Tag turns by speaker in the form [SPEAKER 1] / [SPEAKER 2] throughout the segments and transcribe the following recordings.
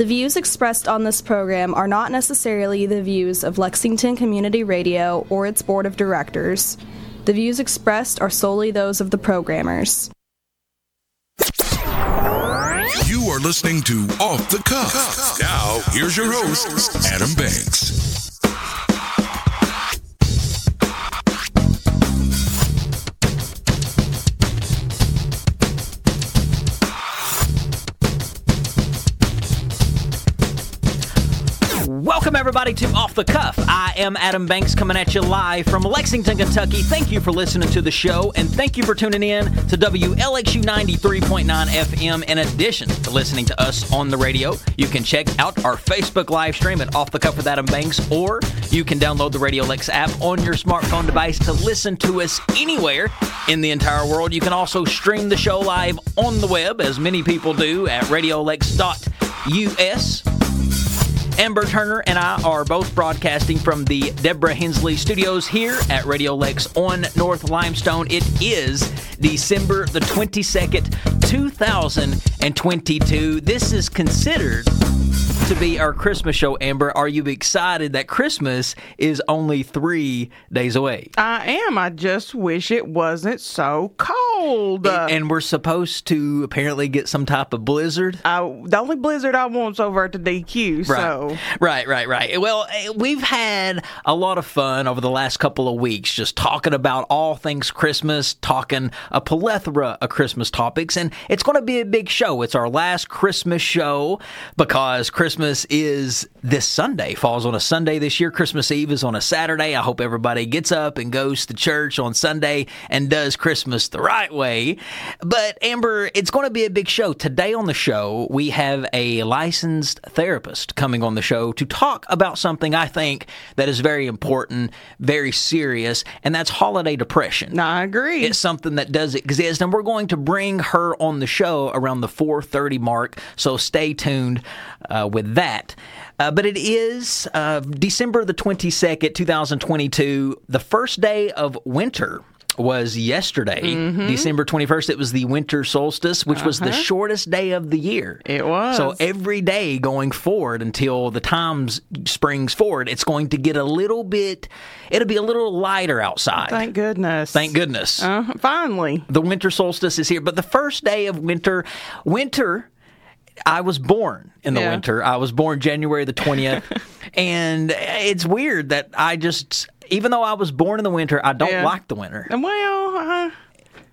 [SPEAKER 1] The views expressed on this program are not necessarily the views of Lexington Community Radio or its board of directors. The views expressed are solely those of the programmers.
[SPEAKER 2] You are listening to Off the Cuff. Now, here's your host, Adam Banks.
[SPEAKER 3] Welcome, everybody, to Off the Cuff. I am Adam Banks coming at you live from Lexington, Kentucky. Thank you for listening to the show, and thank you for tuning in to WLXU 93.9 FM. In addition to listening to us on the radio, you can check out our Facebook live stream at Off the Cuff with Adam Banks, or you can download the Radio Lex app on your smartphone device to listen to us anywhere in the entire world. You can also stream the show live on the web, as many people do, at radiolex.us. Amber Turner and I are both broadcasting from the Deborah Hensley studios here at Radio Lex on North Limestone. It is December the 22nd, 2022. This is considered to be our Christmas show, Amber. Are you excited that Christmas is only three days away?
[SPEAKER 4] I am. I just wish it wasn't so cold.
[SPEAKER 3] and we're supposed to apparently get some type of blizzard.
[SPEAKER 4] I, the only blizzard I want's over at the DQ. So
[SPEAKER 3] Right, right, right. Well, eh, we've had a lot of fun over the last couple of weeks just talking about all things Christmas, talking a plethora of Christmas topics, and it's going to be a big show. It's our last Christmas show because Christmas is this Sunday, falls on a Sunday this year. Christmas Eve is on a Saturday. I hope everybody gets up and goes to church on Sunday and does Christmas the right way. But Amber, it's going to be a big show. Today on the show, we have a licensed therapist coming on the show to talk about something I think that is very important, very serious, and that's holiday depression.
[SPEAKER 4] I agree.
[SPEAKER 3] It's something that does exist, and we're going to bring her on the show around the 4:30 mark. So stay tuned uh, with that. Uh, but it is uh, December the 22nd, 2022, the first day of winter was yesterday,
[SPEAKER 4] Mm-hmm.
[SPEAKER 3] December 21st. It was the winter solstice, which was the shortest day of the year.
[SPEAKER 4] Uh-huh. It was.
[SPEAKER 3] So every day going forward until the times springs forward, it's going to get a little bit, it'll be a little lighter outside.
[SPEAKER 4] Thank goodness.
[SPEAKER 3] Thank goodness.
[SPEAKER 4] Uh, finally.
[SPEAKER 3] The winter solstice is here. But the first day of winter, winter, I was born in the
[SPEAKER 4] Yeah.
[SPEAKER 3] winter. I was born January the 20th. and it's weird that I just, even though I was born in the winter, I don't
[SPEAKER 4] Yeah.
[SPEAKER 3] like the winter.
[SPEAKER 4] Well, uh,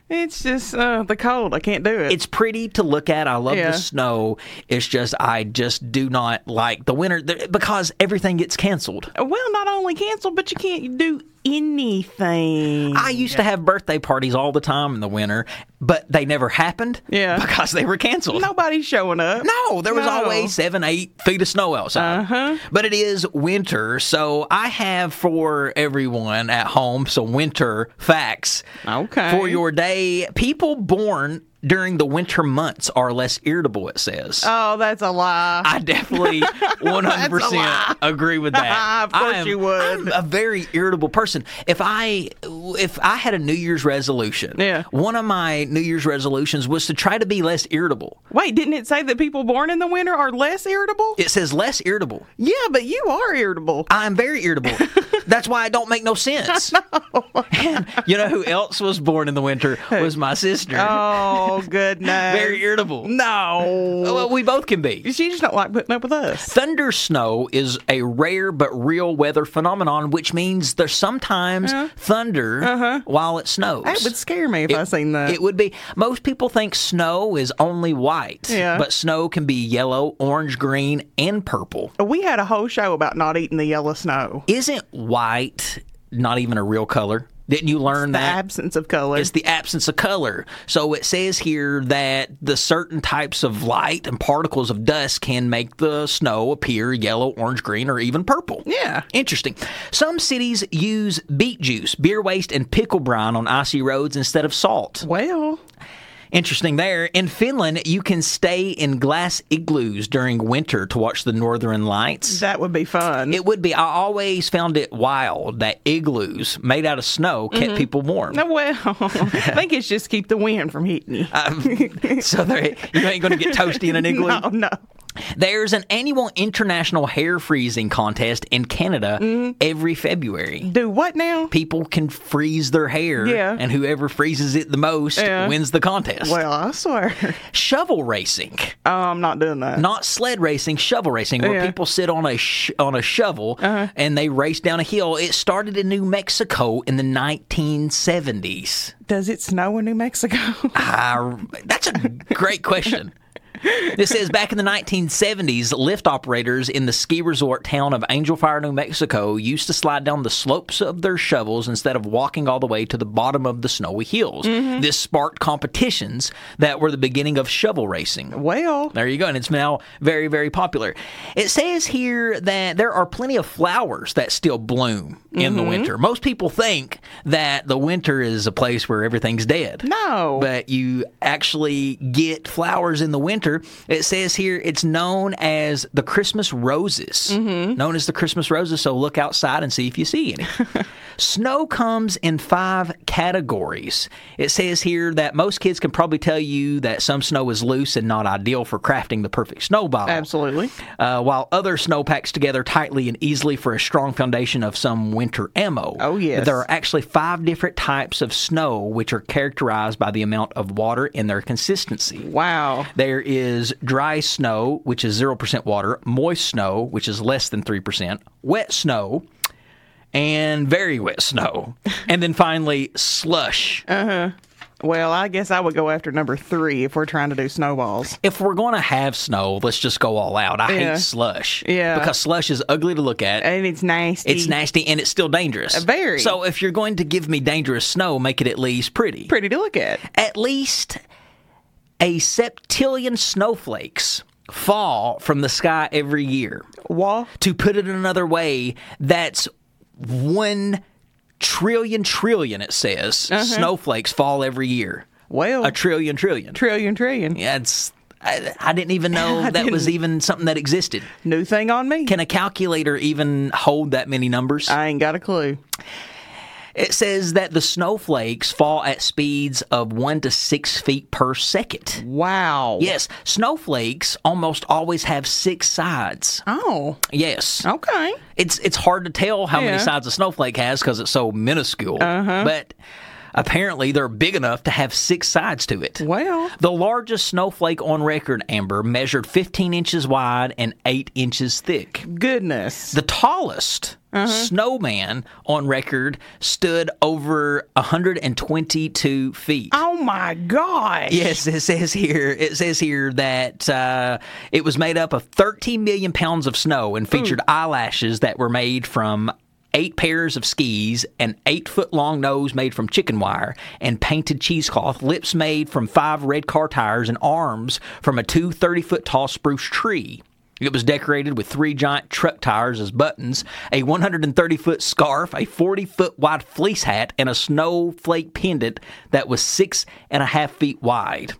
[SPEAKER 4] it's just uh, the cold. I can't do it.
[SPEAKER 3] It's pretty to look at. I love
[SPEAKER 4] Yeah.
[SPEAKER 3] the snow. It's just, I just do not like the winter because everything gets canceled.
[SPEAKER 4] well, not only canceled, but you can't do anything.
[SPEAKER 3] I used to have birthday parties all the time in the winter, but they never happened
[SPEAKER 4] Yeah.
[SPEAKER 3] because they were canceled.
[SPEAKER 4] Nobody's showing up.
[SPEAKER 3] No, there was
[SPEAKER 4] No.
[SPEAKER 3] always seven, eight feet of snow outside.
[SPEAKER 4] Uh-huh.
[SPEAKER 3] But it is winter, so I have for everyone at home some winter facts.
[SPEAKER 4] Okay.
[SPEAKER 3] For your day, people born during the winter months are less irritable, it says.
[SPEAKER 4] Oh, that's a lie.
[SPEAKER 3] I definitely 100% agree with that.
[SPEAKER 4] Of course
[SPEAKER 3] I am-
[SPEAKER 4] you would.
[SPEAKER 3] I'm a very irritable person. If I if I had a New Year's resolution,
[SPEAKER 4] Yeah.
[SPEAKER 3] one of my New Year's resolutions was to try to be less irritable.
[SPEAKER 4] Wait, didn't it say that people born in the winter are less irritable?
[SPEAKER 3] It says less irritable.
[SPEAKER 4] yeah, but you are irritable.
[SPEAKER 3] I'm very irritable. That's why I don't make no sense. And you know who else was born in the winter was my sister.
[SPEAKER 4] Oh goodness.
[SPEAKER 3] very irritable.
[SPEAKER 4] No.
[SPEAKER 3] Well, we both can be.
[SPEAKER 4] She just don't like putting up with us.
[SPEAKER 3] Thunder snow is a rare but real weather phenomenon, which means there's sometimes thunder while it snows.
[SPEAKER 4] Uh-huh. That would scare me if I seen that.
[SPEAKER 3] It would be. Most people think snow is only white,
[SPEAKER 4] Yeah.
[SPEAKER 3] but snow can be yellow, orange, green, and purple.
[SPEAKER 4] we had a whole show about not eating the yellow snow.
[SPEAKER 3] Isn't white not even a real color? Didn't you learn that
[SPEAKER 4] The
[SPEAKER 3] that?
[SPEAKER 4] absence of color.
[SPEAKER 3] It's the absence of color. So it says here that the certain types of light and particles of dust can make the snow appear yellow, orange, green, or even purple.
[SPEAKER 4] Yeah.
[SPEAKER 3] Interesting. Some cities use beet juice, beer waste, and pickle brine on icy roads instead of salt.
[SPEAKER 4] well,
[SPEAKER 3] Interesting there. In Finland, you can stay in glass igloos during winter to watch the northern lights.
[SPEAKER 4] that would be fun.
[SPEAKER 3] It would be. I always found it wild that igloos made out of snow kept people warm.
[SPEAKER 4] no, well, I think it's just keep the wind from hitting you.
[SPEAKER 3] Um, so there, you ain't going to get toasty in an igloo.
[SPEAKER 4] no, no.
[SPEAKER 3] There's an annual international hair freezing contest in Canada
[SPEAKER 4] Mm-hmm.
[SPEAKER 3] every February.
[SPEAKER 4] Do what now?
[SPEAKER 3] People can freeze their hair,
[SPEAKER 4] Yeah.
[SPEAKER 3] and whoever freezes it the most
[SPEAKER 4] Yeah.
[SPEAKER 3] wins the contest.
[SPEAKER 4] Well, I swear.
[SPEAKER 3] Shovel racing,
[SPEAKER 4] Oh, I'm not doing that.
[SPEAKER 3] not sled racing, shovel racing, where
[SPEAKER 4] Yeah. Uh-huh.
[SPEAKER 3] people sit on a sh- on a shovel and they race down a hill. It started in New Mexico in the 1970s.
[SPEAKER 4] Does it snow in New Mexico?
[SPEAKER 3] I, that's a great question. This says back in the 1970s, lift operators in the ski resort town of Angel Fire, New Mexico, used to slide down the slopes of their shovels instead of walking all the way to the bottom of the snowy hills. Mm-hmm. This sparked competitions that were the beginning of shovel racing.
[SPEAKER 4] well,
[SPEAKER 3] There you go, and it's now very, very popular. It says here that there are plenty of flowers that still bloom in the mm-hmm. winter. Most people think that the winter is a place where everything's dead.
[SPEAKER 4] No.
[SPEAKER 3] But you actually get flowers in the winter. It says here it's known as the Christmas roses. Known as the Christmas roses, so look outside and see if you see any. Snow comes in five categories. It says here that most kids can probably tell you that some snow is loose and not ideal for crafting the perfect snowball.
[SPEAKER 4] absolutely.
[SPEAKER 3] Uh, while other snow packs together tightly and easily for a strong foundation of some winter ammo.
[SPEAKER 4] Oh, yes.
[SPEAKER 3] There are actually five different types of snow which are characterized by the amount of water in their consistency.
[SPEAKER 4] Wow.
[SPEAKER 3] There is dry snow, which is 0% water, moist snow, which is less than 3%, wet snow, and very wet snow. and then finally, slush.
[SPEAKER 4] Well, I guess I would go after number three if we're trying to do snowballs.
[SPEAKER 3] if we're going to have snow, let's just go all out. I
[SPEAKER 4] Yeah.
[SPEAKER 3] hate slush.
[SPEAKER 4] Yeah.
[SPEAKER 3] Because slush is ugly to look at.
[SPEAKER 4] And it's nasty.
[SPEAKER 3] It's nasty and it's still dangerous.
[SPEAKER 4] Uh, very.
[SPEAKER 3] So if you're going to give me dangerous snow, make it at least pretty.
[SPEAKER 4] Pretty to look at.
[SPEAKER 3] At least a septillion snowflakes fall from the sky every year.
[SPEAKER 4] Wall.
[SPEAKER 3] To put it another way, that's one trillion trillion, it says,
[SPEAKER 4] Uh-huh.
[SPEAKER 3] snowflakes fall every year.
[SPEAKER 4] Well,
[SPEAKER 3] A trillion trillion.
[SPEAKER 4] trillion, trillion.
[SPEAKER 3] Yeah, it's. I, I didn't even know
[SPEAKER 4] I
[SPEAKER 3] that was even something that existed.
[SPEAKER 4] New thing on me.
[SPEAKER 3] Can a calculator even hold that many numbers?
[SPEAKER 4] I ain't got a clue.
[SPEAKER 3] It says that the snowflakes fall at speeds of one to six feet per second.
[SPEAKER 4] Wow.
[SPEAKER 3] Yes, snowflakes almost always have six sides.
[SPEAKER 4] Oh.
[SPEAKER 3] Yes.
[SPEAKER 4] Okay.
[SPEAKER 3] It's it's hard to tell how many sides a snowflake has because it's so minuscule.
[SPEAKER 4] Uh-huh.
[SPEAKER 3] But apparently they're big enough to have six sides to it.
[SPEAKER 4] Well.
[SPEAKER 3] The largest snowflake on record, Amber, measured 15 inches wide and 8 inches thick.
[SPEAKER 4] Goodness.
[SPEAKER 3] The tallest
[SPEAKER 4] Uh-huh.
[SPEAKER 3] snowman on record stood over 122 feet.
[SPEAKER 4] oh my gosh.
[SPEAKER 3] Yes, it says here. It says here that uh, it was made up of 13 million pounds of snow and featured eyelashes that were made from eight pairs of skis, an eight foot long nose made from chicken wire, and painted cheesecloth, lips made from five red car tires, and arms from a two 30 foot tall spruce tree. It was decorated with three giant truck tires as buttons, a 130 foot scarf, a 40 foot wide fleece hat, and a snowflake pendant that was six and a half feet wide.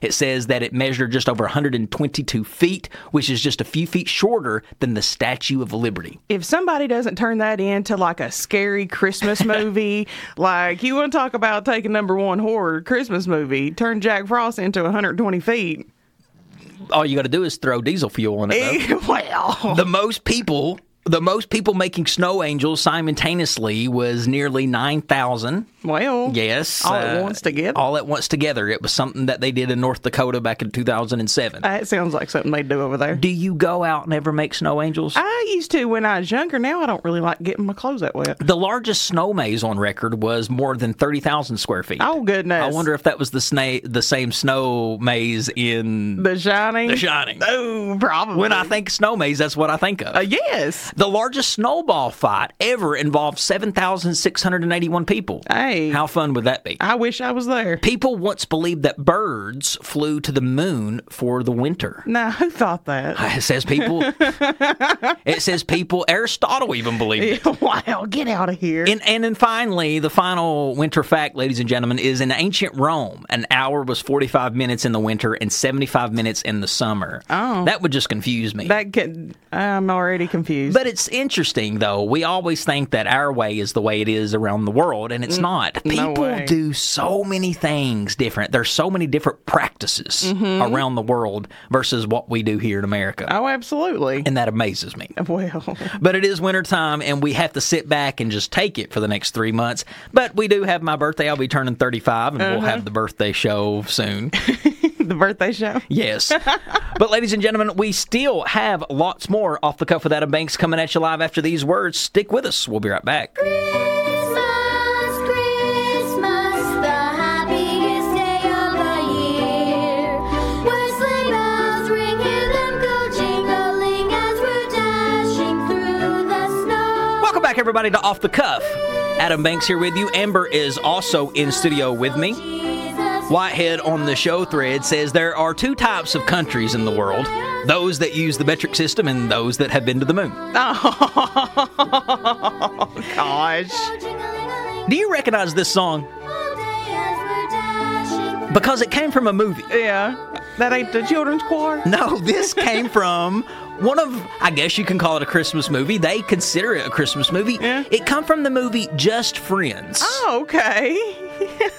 [SPEAKER 3] It says that it measured just over 122 feet, which is just a few feet shorter than the Statue of Liberty.
[SPEAKER 4] If somebody doesn't turn that into like a scary Christmas movie, like you want to talk about taking number one horror Christmas movie, turn Jack Frost into 120 feet.
[SPEAKER 3] All you got to do is throw diesel fuel on it.
[SPEAKER 4] Well,
[SPEAKER 3] the most people, the most people making snow angels simultaneously was nearly 9,000.
[SPEAKER 4] well,
[SPEAKER 3] Yes.
[SPEAKER 4] All at
[SPEAKER 3] uh,
[SPEAKER 4] once together.
[SPEAKER 3] All at once together. It was something that they did in North Dakota back in 2007.
[SPEAKER 4] That sounds like something they do over there.
[SPEAKER 3] do you go out and ever make snow angels?
[SPEAKER 4] I used to when I was younger. Now I don't really like getting my clothes that wet.
[SPEAKER 3] the largest snow maze on record was more than 30,000 square feet.
[SPEAKER 4] Oh goodness!
[SPEAKER 3] I wonder if that was the sna- the same snow maze in
[SPEAKER 4] the Shining.
[SPEAKER 3] The Shining.
[SPEAKER 4] Oh, probably.
[SPEAKER 3] When I think snow maze, that's what I think of.
[SPEAKER 4] uh, yes.
[SPEAKER 3] The largest snowball fight ever involved 7,681 people.
[SPEAKER 4] Hey.
[SPEAKER 3] How fun would that be?
[SPEAKER 4] I wish I was there.
[SPEAKER 3] People once believed that birds flew to the moon for the winter.
[SPEAKER 4] Now, who thought that?
[SPEAKER 3] It says people. it says people. Aristotle even believed it.
[SPEAKER 4] wow, get out of here.
[SPEAKER 3] And, and then finally, the final winter fact, ladies and gentlemen, is in ancient Rome, an hour was 45 minutes in the winter and 75 minutes in the summer.
[SPEAKER 4] Oh.
[SPEAKER 3] That would just confuse me.
[SPEAKER 4] that could, I'm already confused.
[SPEAKER 3] but But it's interesting, though. We always think that our way is the way it is around the world, and it's not.
[SPEAKER 4] Mm, no
[SPEAKER 3] People
[SPEAKER 4] way.
[SPEAKER 3] do so many things different. There's so many different practices around the world versus what we do here in America.
[SPEAKER 4] Mm-hmm. Oh, absolutely.
[SPEAKER 3] And that amazes me.
[SPEAKER 4] Well,
[SPEAKER 3] But it is wintertime, and we have to sit back and just take it for the next three months. But we do have my birthday. I'll be turning 35, and we'll
[SPEAKER 4] Uh-huh.
[SPEAKER 3] have the birthday show soon.
[SPEAKER 4] the birthday show.
[SPEAKER 3] Yes. but, ladies and gentlemen, we still have lots more off the cuff with Adam Banks coming at you live after these words. Stick with us. We'll be right back.
[SPEAKER 5] Christmas, Christmas, the happiest day of the year. Where sleigh bells ring, hear them go jingling as we're dashing through the snow.
[SPEAKER 3] Welcome back, everybody, to Off the Cuff. Adam Banks here with you. Amber is also in studio with me. Whitehead on the show thread says there are two types of countries in the world those that use the metric system and those that have been to the moon.
[SPEAKER 4] Oh, gosh.
[SPEAKER 3] Do you recognize this song?
[SPEAKER 5] all day as we're dashing.
[SPEAKER 3] Because it came from a movie.
[SPEAKER 4] Yeah. That ain't the children's choir?
[SPEAKER 3] No, this came from one of, I guess you can call it a Christmas movie. They consider it a Christmas movie.
[SPEAKER 4] Yeah.
[SPEAKER 3] It come from the movie Just Friends.
[SPEAKER 4] Oh, okay.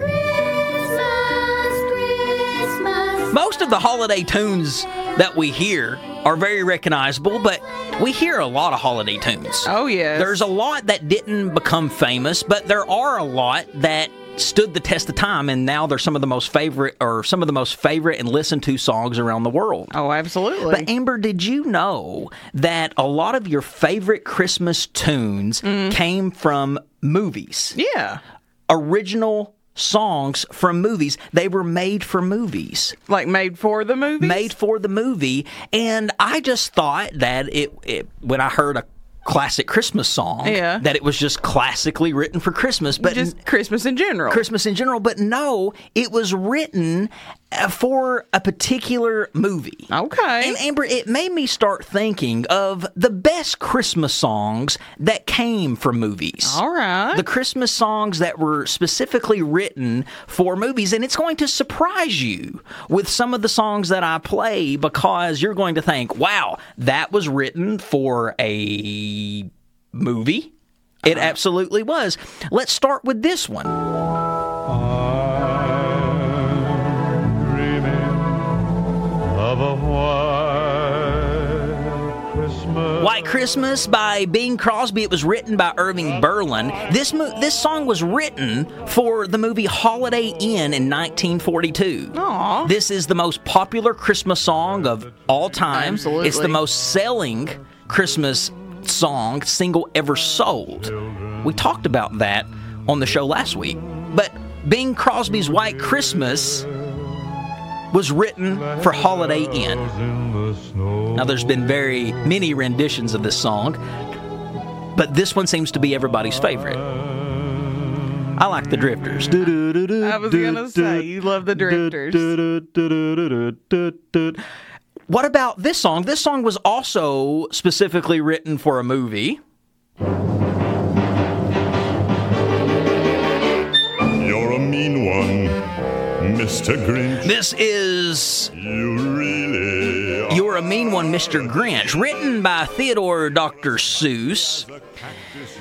[SPEAKER 5] Christmas, Christmas.
[SPEAKER 3] Most of the holiday tunes that we hear are very recognizable, but we hear a lot of holiday tunes.
[SPEAKER 4] Oh, yeah.
[SPEAKER 3] There's a lot that didn't become famous, but there are a lot that stood the test of time and now they're some of the most favorite or some of the most favorite and listened to songs around the world.
[SPEAKER 4] Oh, absolutely.
[SPEAKER 3] But Amber, did you know that a lot of your favorite Christmas tunes
[SPEAKER 4] Mm.
[SPEAKER 3] came from movies?
[SPEAKER 4] yeah.
[SPEAKER 3] Original songs from movies. They were made for movies.
[SPEAKER 4] Like made for the movie?
[SPEAKER 3] Made for the movie. And I just thought that it, it when I heard a classic Christmas song,
[SPEAKER 4] Yeah.
[SPEAKER 3] that it was just classically written for Christmas. But
[SPEAKER 4] Just Christmas in general.
[SPEAKER 3] Christmas in general, but no, it was written for a particular movie.
[SPEAKER 4] Okay.
[SPEAKER 3] And Amber, it made me start thinking of the best Christmas songs that came from movies.
[SPEAKER 4] All right.
[SPEAKER 3] The Christmas songs that were specifically written for movies. And it's going to surprise you with some of the songs that I play because you're going to think, wow, that was written for a movie. It uh-huh. absolutely was. Let's start with this one.
[SPEAKER 6] Of a white Christmas.
[SPEAKER 3] White Christmas by Bing Crosby. It was written by Irving Berlin. This mo- this song was written for the movie Holiday Inn in 1942.
[SPEAKER 4] Aw.
[SPEAKER 3] This is the most popular Christmas song of all time.
[SPEAKER 4] Absolutely.
[SPEAKER 3] It's the most selling Christmas song single ever sold. We talked about that on the show last week. But Bing Crosby's White Christmas was written for Holiday Inn.
[SPEAKER 6] in the snow.
[SPEAKER 3] Now, there's been very many renditions of this song, but this one seems to be everybody's favorite. I like the Drifters.
[SPEAKER 4] I was gonna say you love the Drifters.
[SPEAKER 3] What about this song? This song was also specifically written for a movie.
[SPEAKER 7] Mr. Grinch.
[SPEAKER 3] This is
[SPEAKER 7] You really are.
[SPEAKER 3] You're a Mean One, Mr. Grinch, written by Theodore Dr. Seuss.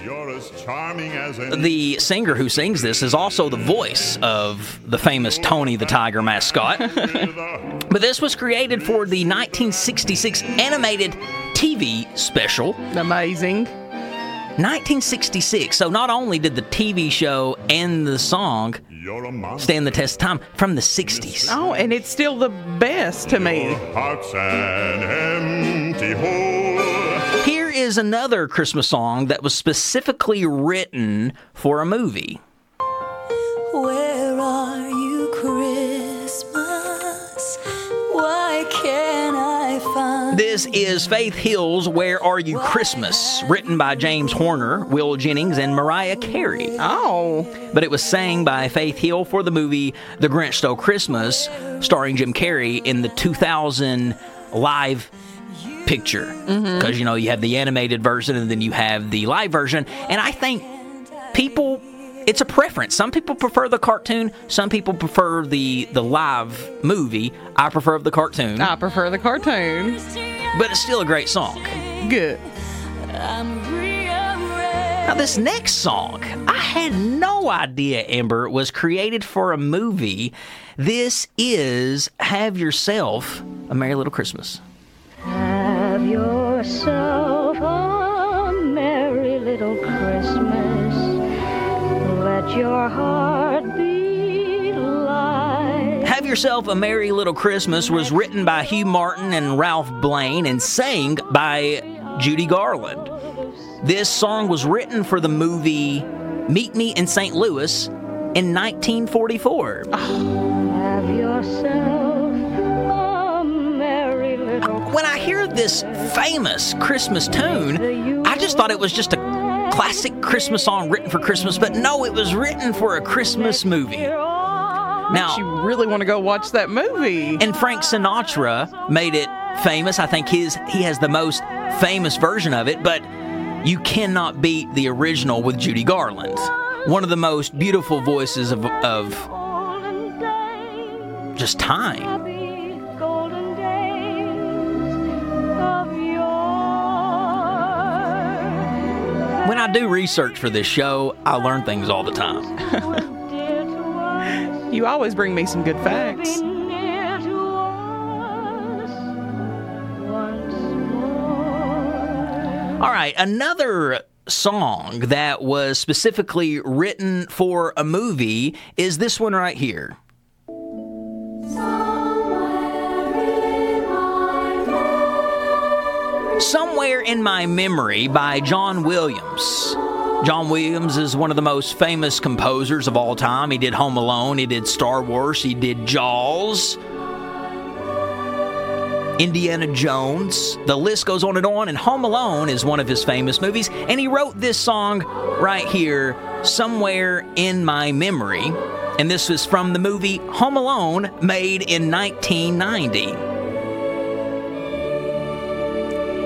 [SPEAKER 7] You're as charming as
[SPEAKER 3] The singer who sings this is also the voice of the famous Tony the Tiger mascot. But this was created for the 1966 animated TV special.
[SPEAKER 4] Amazing.
[SPEAKER 3] 1966. So not only did the TV show and the song
[SPEAKER 7] You're a monster.
[SPEAKER 3] Stand the test of time from the 60s.
[SPEAKER 4] Oh, and it's still the best to me.
[SPEAKER 7] Heart's an empty hole.
[SPEAKER 3] Here is another Christmas song that was specifically written for a movie.
[SPEAKER 8] Where
[SPEAKER 3] This is Faith Hill's Where Are You Christmas, written by James Horner, Will Jennings, and Mariah Carey.
[SPEAKER 4] Oh,
[SPEAKER 3] But it was sang by Faith Hill for the movie The Grinch Stole Christmas, starring Jim Carrey in the 2000 live picture. Mm-hmm. Because, you know, you have the animated version and then you have the live version. And I think people. It's a preference. Some people prefer the cartoon. Some people prefer the the live movie. I prefer the cartoon,
[SPEAKER 4] I prefer the cartoon.
[SPEAKER 3] but it's still a great song.
[SPEAKER 4] Good.
[SPEAKER 3] Now, this next song, I had no idea, Amber, was created for a movie. This is Have Yourself a Merry Little Christmas.
[SPEAKER 9] Have yourself your heart be light.
[SPEAKER 3] Have Yourself a Merry Little Christmas was written by Hugh Martin and Ralph Blaine and sang by Judy Garland. This song was written for the movie Meet Me in St. Louis in 1944.
[SPEAKER 9] Have yourself a merry little
[SPEAKER 3] When I hear this famous Christmas tune, I just thought it was just a classic Christmas song written for Christmas, but no, it was written for a Christmas movie. Now,
[SPEAKER 4] You really want to go watch that movie?
[SPEAKER 3] and Frank Sinatra made it famous. I think his he has the most famous version of it, but you cannot beat the original with Judy Garland. One of the most beautiful voices of, of just time. I do research for this show, I learn things all the time.
[SPEAKER 9] Dear to us.
[SPEAKER 4] You always bring me some good facts.
[SPEAKER 9] Be near to us once more.
[SPEAKER 3] All right, another song that was specifically written for a movie is this one right here. Somewhere in My Memory by John Williams. John Williams is one of the most famous composers of all time. He did Home Alone, he did Star Wars, he did Jaws. Indiana Jones. The list goes on and on, and Home Alone is one of his famous movies. And he wrote this song right here, Somewhere in My Memory. And this is from the movie Home Alone, made in 1990.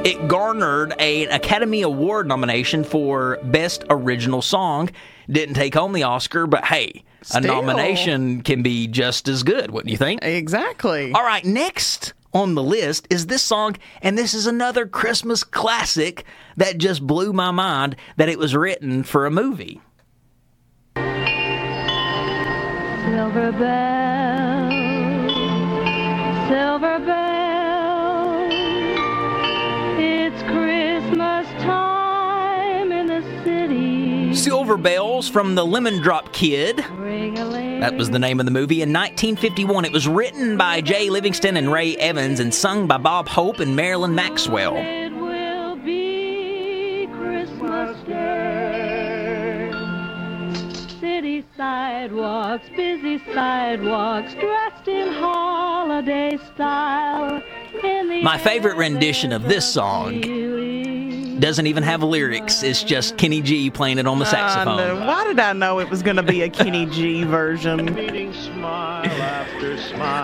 [SPEAKER 3] It garnered an Academy Award nomination for Best Original Song. Didn't take home the Oscar, but hey, a nomination can be just as good, wouldn't you think?
[SPEAKER 4] Exactly.
[SPEAKER 3] All right, next on the list is this song, and this is another Christmas classic that just blew my mind that it was written for a movie.
[SPEAKER 9] Silver bells, silver bells,
[SPEAKER 3] Silver Bells from the Lemon Drop Kid. That was the name of the movie. In 1951, it was written by Jay Livingston and Ray Evans and sung by Bob Hope and Marilyn Maxwell.
[SPEAKER 9] City sidewalks, busy sidewalks, dressed in holiday style.
[SPEAKER 3] My favorite rendition of this song doesn't even have lyrics. It's just Kenny G playing it on the
[SPEAKER 4] I
[SPEAKER 3] saxophone.
[SPEAKER 4] know. Why did I know it was going to be a Kenny G version?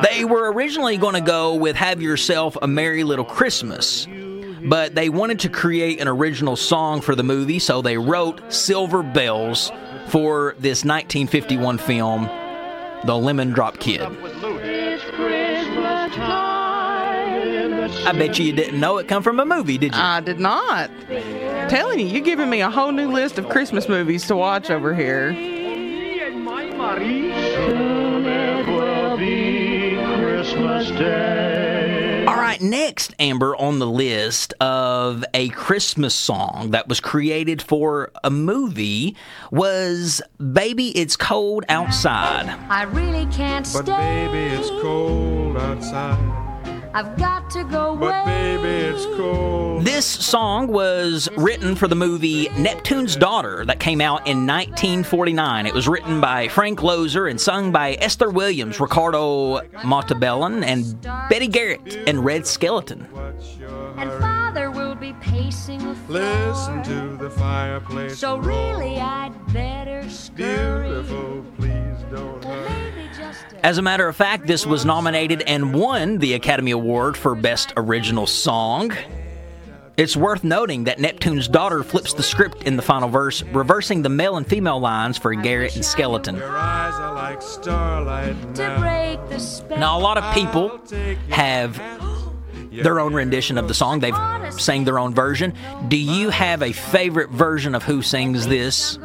[SPEAKER 3] They were originally going to go with Have Yourself a Merry Little Christmas, but they wanted to create an original song for the movie, so they wrote Silver Bells for this 1951 film, The Lemon Drop Kid. I bet you you didn't know it come from a movie, did you?
[SPEAKER 4] I did not. Telling you, you're giving me a whole new list of Christmas movies to watch over here.
[SPEAKER 9] soon it will be Christmas Day.
[SPEAKER 3] All right, next, Amber, on the list of a Christmas song that was created for a movie was Baby It's Cold Outside.
[SPEAKER 5] I really can't
[SPEAKER 6] But
[SPEAKER 5] stay.
[SPEAKER 6] baby, it's cold outside.
[SPEAKER 5] I've got to go away.
[SPEAKER 6] But baby, it's cold.
[SPEAKER 3] This song was written for the movie Neptune's Daughter that came out in 1949. It was written by Frank Loesser and sung by Esther Williams, Ricardo Montabellin, and Betty Garrett and Red Skelton.
[SPEAKER 5] And father will be pacing the floor.
[SPEAKER 6] Listen to the fireplace.
[SPEAKER 5] So really, I'd better scurry.
[SPEAKER 6] Beautiful, please don't hurry.
[SPEAKER 5] Maybe just a
[SPEAKER 3] As a matter of fact, this was nominated and won the Academy Award for Best Original Song. It's worth noting that Neptune's Daughter flips the script in the final verse, reversing the male and female lines for Garrett and Skelton.
[SPEAKER 6] Your eyes are like starlight
[SPEAKER 5] to
[SPEAKER 6] now.
[SPEAKER 5] break the spell.
[SPEAKER 3] Now, a lot of people have their own rendition of the song. They've sang their own version. Do you have a favorite version of who sings this?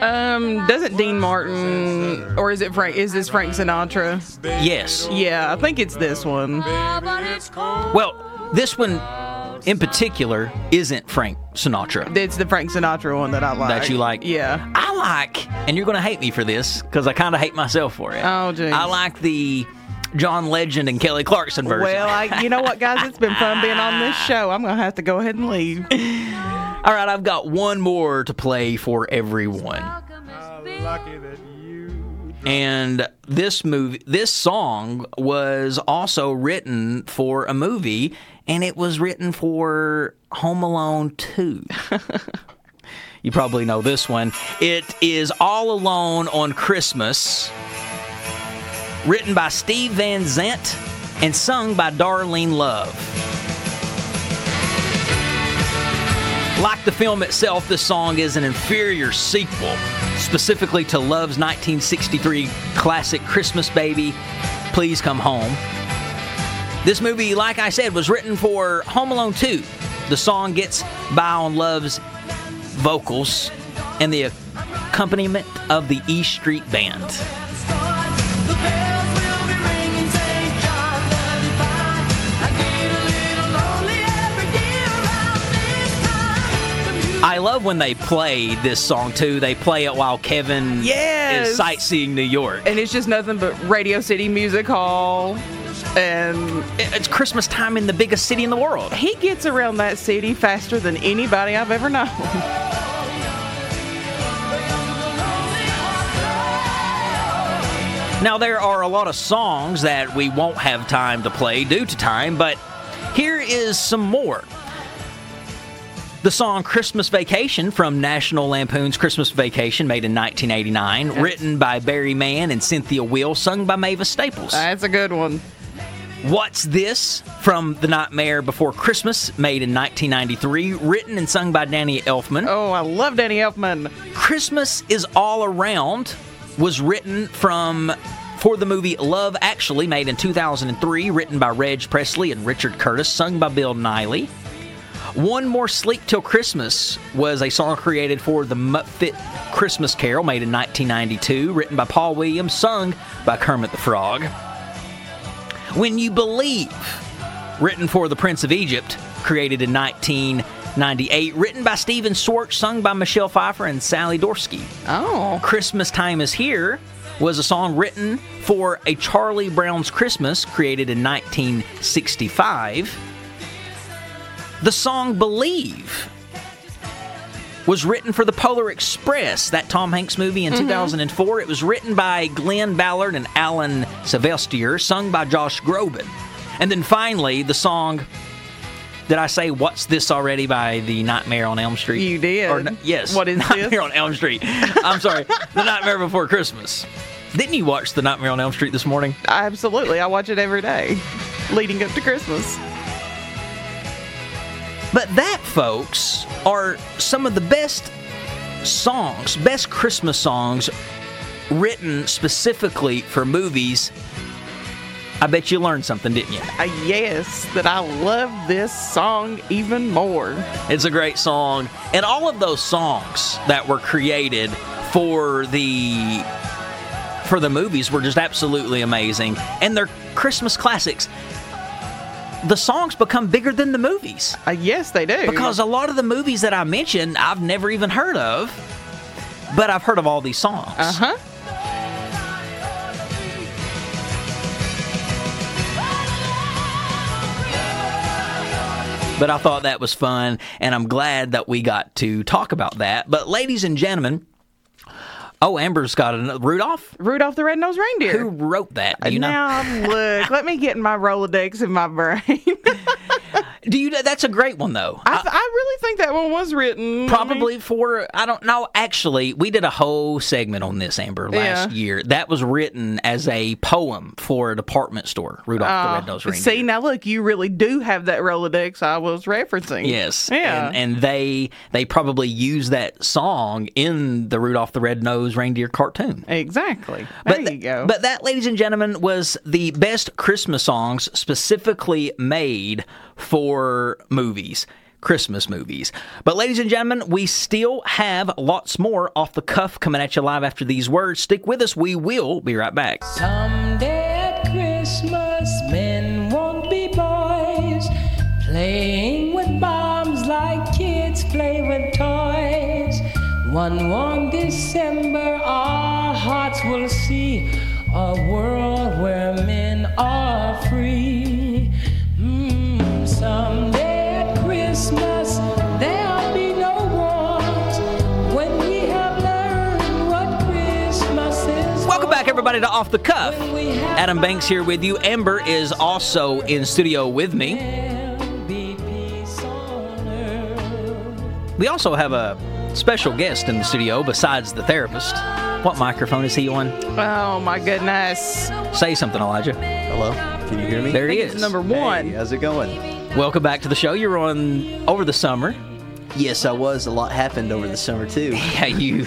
[SPEAKER 4] Um, doesn't Dean Martin or is it Frank? Is this Frank Sinatra?
[SPEAKER 3] Yes.
[SPEAKER 4] Yeah, I think it's this one.
[SPEAKER 3] Well, this one in particular isn't Frank Sinatra.
[SPEAKER 4] It's the Frank Sinatra one that I like.
[SPEAKER 3] That you like?
[SPEAKER 4] Yeah.
[SPEAKER 3] I like, and you're going to hate me for this because I kind of hate myself for it.
[SPEAKER 4] Oh, geez.
[SPEAKER 3] I like the John Legend and Kelly Clarkson version.
[SPEAKER 4] Well, I, you know what, guys? It's been fun being on this show. I'm gonna have to go ahead and leave.
[SPEAKER 3] All right, I've got one more to play for everyone.
[SPEAKER 6] Lucky that you
[SPEAKER 3] And this movie, this song was also written for a movie, and it was written for Home Alone 2. you probably know this one. It is All Alone on Christmas, written by Steve Van Zandt and sung by Darlene Love. Like the film itself, this song is an inferior sequel, specifically to Love's 1963 classic Christmas Baby, Please Come Home. This movie, like I said, was written for Home Alone 2. The song gets by on Love's vocals and the accompaniment of the E Street Band. Love when they play this song too. They play it while Kevin
[SPEAKER 4] Yes.
[SPEAKER 3] is sightseeing New York.
[SPEAKER 4] And it's just nothing but Radio City Music Hall. And
[SPEAKER 3] It's Christmas time in the biggest city in the world.
[SPEAKER 4] he gets around that city faster than anybody I've ever known.
[SPEAKER 3] Now, there are a lot of songs that we won't have time to play due to time, but here is some more. The song Christmas Vacation from National Lampoon's Christmas Vacation, made in 1989, written by Barry Mann and Cynthia Weil, sung by Mavis Staples.
[SPEAKER 4] That's a good one.
[SPEAKER 3] What's This from The Nightmare Before Christmas, made in 1993, written and sung by Danny Elfman.
[SPEAKER 4] Oh, I love Danny Elfman.
[SPEAKER 3] Christmas is All Around was written from for the movie Love Actually, made in 2003, written by Reg Presley and Richard Curtis, sung by Bill Niley. One More Sleep Till Christmas was a song created for the Muppet Christmas Carol, made in 1992, written by Paul Williams, sung by Kermit the Frog. When You Believe, written for The Prince of Egypt, created in 1998, written by Stephen Schwartz, sung by Michelle Pfeiffer and Sally Dworsky.
[SPEAKER 4] Oh.
[SPEAKER 3] Christmas Time is Here was a song written for A Charlie Brown's Christmas, created in 1965. The song Believe was written for the Polar Express, that Tom Hanks movie in mm-hmm. 2004. It was written by Glenn Ballard and Alan Sylvester, sung by Josh Groban. And then finally, the song. Did I say "What's This Already" by the Nightmare on Elm Street?
[SPEAKER 4] You did.
[SPEAKER 3] Or, yes.
[SPEAKER 4] What is
[SPEAKER 3] Nightmare
[SPEAKER 4] this?
[SPEAKER 3] on Elm Street? I'm sorry, The Nightmare Before Christmas. Didn't you watch The Nightmare on Elm Street this morning?
[SPEAKER 4] Absolutely. I watch it every day leading up to Christmas.
[SPEAKER 3] But that, folks, are some of the best songs, best Christmas songs written specifically for movies. I bet you learned something, didn't you?
[SPEAKER 4] Uh, yes, that I love this song even more.
[SPEAKER 3] It's a great song. And all of those songs that were created for the for the movies were just absolutely amazing. And they're Christmas classics. The songs become bigger than the movies.
[SPEAKER 4] Uh, yes, they do.
[SPEAKER 3] Because a lot of the movies that I mentioned, I've never even heard of, but I've heard of all these songs.
[SPEAKER 4] Uh huh.
[SPEAKER 3] But I thought that was fun, and I'm glad that we got to talk about that. But, ladies and gentlemen, oh, Amber's got a Rudolph.
[SPEAKER 4] Rudolph the Red-Nosed Reindeer.
[SPEAKER 3] Who wrote that? Do you know?
[SPEAKER 4] now, look, let me get in my Rolodex in my brain.
[SPEAKER 3] Do you? That's a great one though.
[SPEAKER 4] I, I really think that one was written.
[SPEAKER 3] Probably for I don't know. Actually, we did a whole segment on this Amber last
[SPEAKER 4] Yeah.
[SPEAKER 3] year. That was written as a poem for a department store. Rudolph the ah, Red-Nosed Reindeer.
[SPEAKER 4] See, now look, you really do have that Rolodex I was referencing.
[SPEAKER 3] Yes.
[SPEAKER 4] Yeah.
[SPEAKER 3] And, and they they probably use that song in the Rudolph the Red-Nosed Reindeer cartoon.
[SPEAKER 4] exactly. There
[SPEAKER 3] But,
[SPEAKER 4] you go.
[SPEAKER 3] but that, ladies and gentlemen, was the best Christmas songs specifically made movies. Christmas movies. But, ladies and gentlemen, we still have lots more off the cuff coming at you live after these words. Stick with us. We will be right back.
[SPEAKER 8] Someday at Christmas, men won't be boys, playing with bombs like kids play with toys. One warm December, our hearts will see a world where men are free.
[SPEAKER 3] Everybody, to Off the Cuff.
[SPEAKER 8] When we have
[SPEAKER 3] Adam Banks here with you. Amber is also in studio with me.
[SPEAKER 8] There'll be peace on earth.
[SPEAKER 3] We also have a special guest in the studio besides the therapist. What microphone is he on?
[SPEAKER 4] oh my goodness.
[SPEAKER 3] Say something, Elijah.
[SPEAKER 10] Hello, can you hear me?
[SPEAKER 3] There he
[SPEAKER 4] It's
[SPEAKER 3] is.
[SPEAKER 4] number one.
[SPEAKER 10] Hey, how's it going?
[SPEAKER 3] Welcome back to the show. You're on over the summer.
[SPEAKER 10] Yes, I was. A lot happened over the summer too.
[SPEAKER 3] Yeah, you.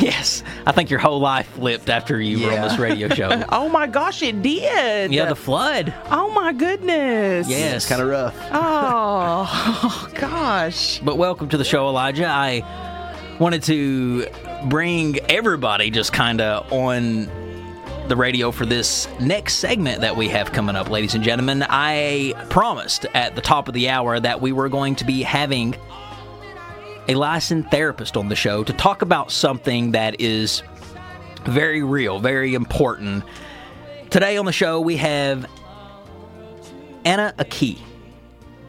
[SPEAKER 3] Yes, I think your whole life flipped after you were on this radio show.
[SPEAKER 4] Oh my gosh, it did.
[SPEAKER 3] yeah, the flood.
[SPEAKER 4] Oh my goodness.
[SPEAKER 3] Yes,
[SPEAKER 10] It's kind of rough.
[SPEAKER 4] Oh, oh gosh.
[SPEAKER 3] But welcome to the show, Elijah. I wanted to bring everybody just kind of on the radio for this next segment that we have coming up, ladies and gentlemen. I promised at the top of the hour that we were going to be having a licensed therapist on the show to talk about something that is very real, very important. Today on the show, we have Anna Aki.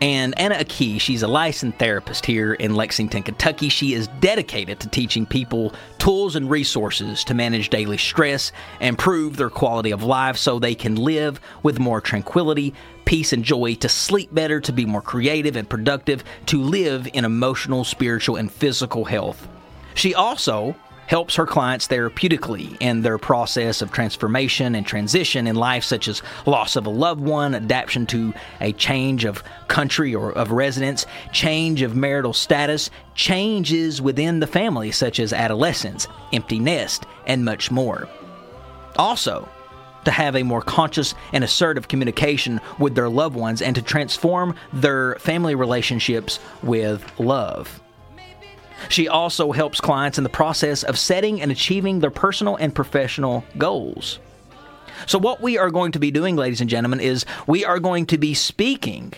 [SPEAKER 3] And Anna Aki, she's a licensed therapist here in Lexington, Kentucky. She is dedicated to teaching people tools and resources to manage daily stress improve their quality of life so they can live with more tranquility, peace, and joy, to sleep better, to be more creative and productive, to live in emotional, spiritual, and physical health. She also helps her clients therapeutically in their process of transformation and transition in life, such as loss of a loved one, adaptation to a change of country or of residence, change of marital status, changes within the family, such as adolescence, empty nest, and much more. Also, to have a more conscious and assertive communication with their loved ones and to transform their family relationships with love. She also helps clients in the process of setting and achieving their personal and professional goals. So, what we are going to be doing, ladies and gentlemen, is we are going to be speaking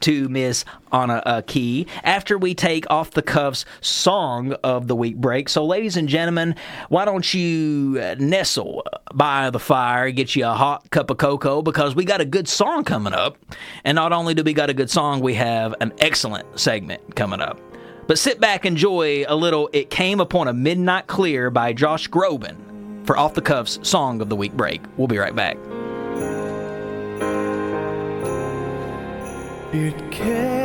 [SPEAKER 3] to Miss Anna uh, Key after we take off the cuffs song of the week break. So, ladies and gentlemen, why don't you uh, nestle by the fire, get you a hot cup of cocoa because we got a good song coming up. And not only do we got a good song, we have an excellent segment coming up. But sit back, enjoy a little It Came Upon a Midnight Clear by Josh Groban for Off the Cuffs Song of the Week break. We'll be right back.
[SPEAKER 6] It came.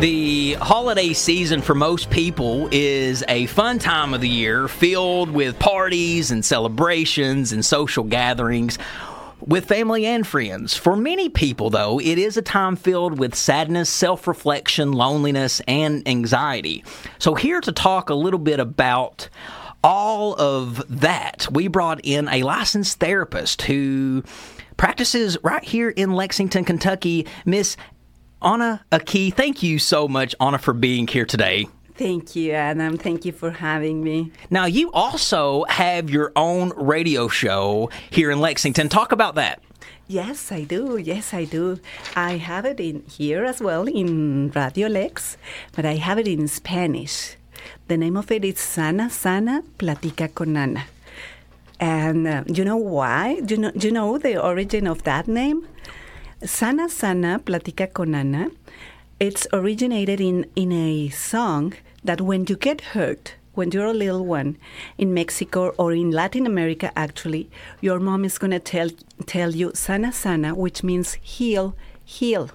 [SPEAKER 3] The holiday season for most people is a fun time of the year filled with parties and celebrations and social gatherings with family and friends. For many people, though, it is a time filled with sadness, self reflection, loneliness, and anxiety. So, here to talk a little bit about all of that, we brought in a licensed therapist who practices right here in Lexington, Kentucky, Miss Anna Aki. Thank you so much, Anna, for being here today.
[SPEAKER 11] Thank you, Adam. Thank you for having me.
[SPEAKER 3] Now, you also have your own radio show here in Lexington. Talk about that.
[SPEAKER 11] Yes, I do. Yes, I do. I have it in here as well in Radio Lex, but I have it in Spanish. The name of it is Sana Sana Platica con Ana. And uh, you know why? Do you know, do you know the origin of that name? Sana Sana Platica con Ana. It's originated in, in a song that when you get hurt, when you're a little one in Mexico or in Latin America, actually, your mom is going to tell, tell you sana sana, which means heal, heal.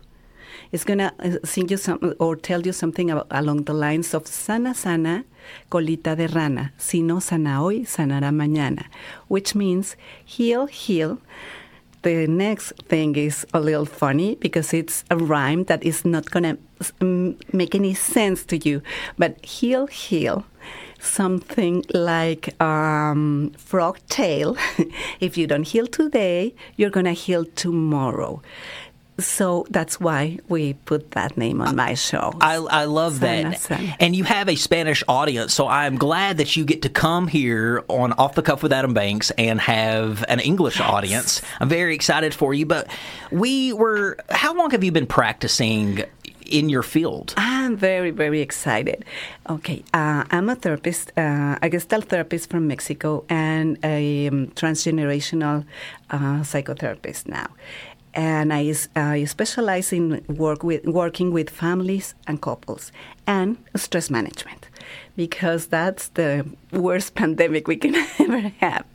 [SPEAKER 11] It's going to uh, sing you some, uh, or tell you something about, along the lines of sana sana, colita de rana. Si no sana hoy, sanará mañana, which means heal, heal. The next thing is a little funny because it's a rhyme that is not going to make any sense to you. But heal, heal. Something like um, frog tail. if you don't heal today, you're going to heal tomorrow. So that's why we put that name on my show.
[SPEAKER 3] I, I love that.
[SPEAKER 11] sana.
[SPEAKER 3] And you have a Spanish audience, so I'm glad that you get to come here on Off the Cuff with Adam Banks and have an English audience. I'm very excited for you. But we were, how long have you been practicing in your field?
[SPEAKER 11] I'm very, very excited. Okay, uh, I'm a therapist, uh, a Gestalt therapist from Mexico, and a um, transgenerational uh, psychotherapist now. And uh, I specialize in work with working with families and couples and stress management because that's the worst pandemic we can ever have.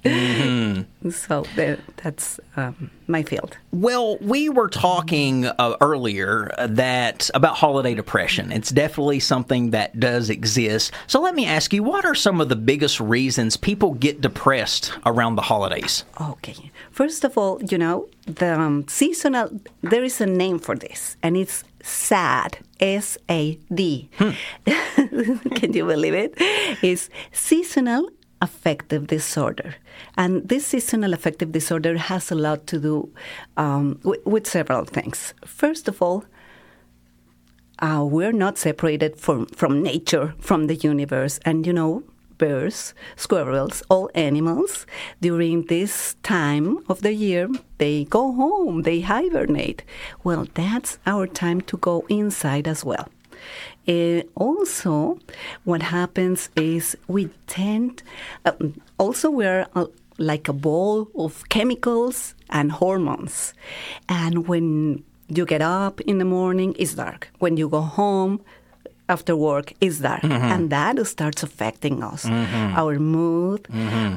[SPEAKER 11] So the, that's um, my field.
[SPEAKER 3] Well, we were talking uh, earlier that about holiday depression. It's definitely something that does exist. So let me ask you, what are some of the biggest reasons people get depressed around the holidays?
[SPEAKER 11] Okay. First of all, you know, the um, seasonal, there is a name for this, and it's SAD. S A D. Can you believe it? It's seasonal affective disorder. And this seasonal affective disorder has a lot to do um, with, with several things. First of all, uh, we're not separated from, from nature, from the universe. And you know, birds, squirrels, all animals, during this time of the year, they go home, they hibernate. Well, that's our time to go inside as well. Uh, also, what happens is we tend, uh, also, we're uh, like a ball of chemicals and hormones. And when you get up in the morning, it's dark. When you go home, after work is dark, and that starts affecting us. Our mood.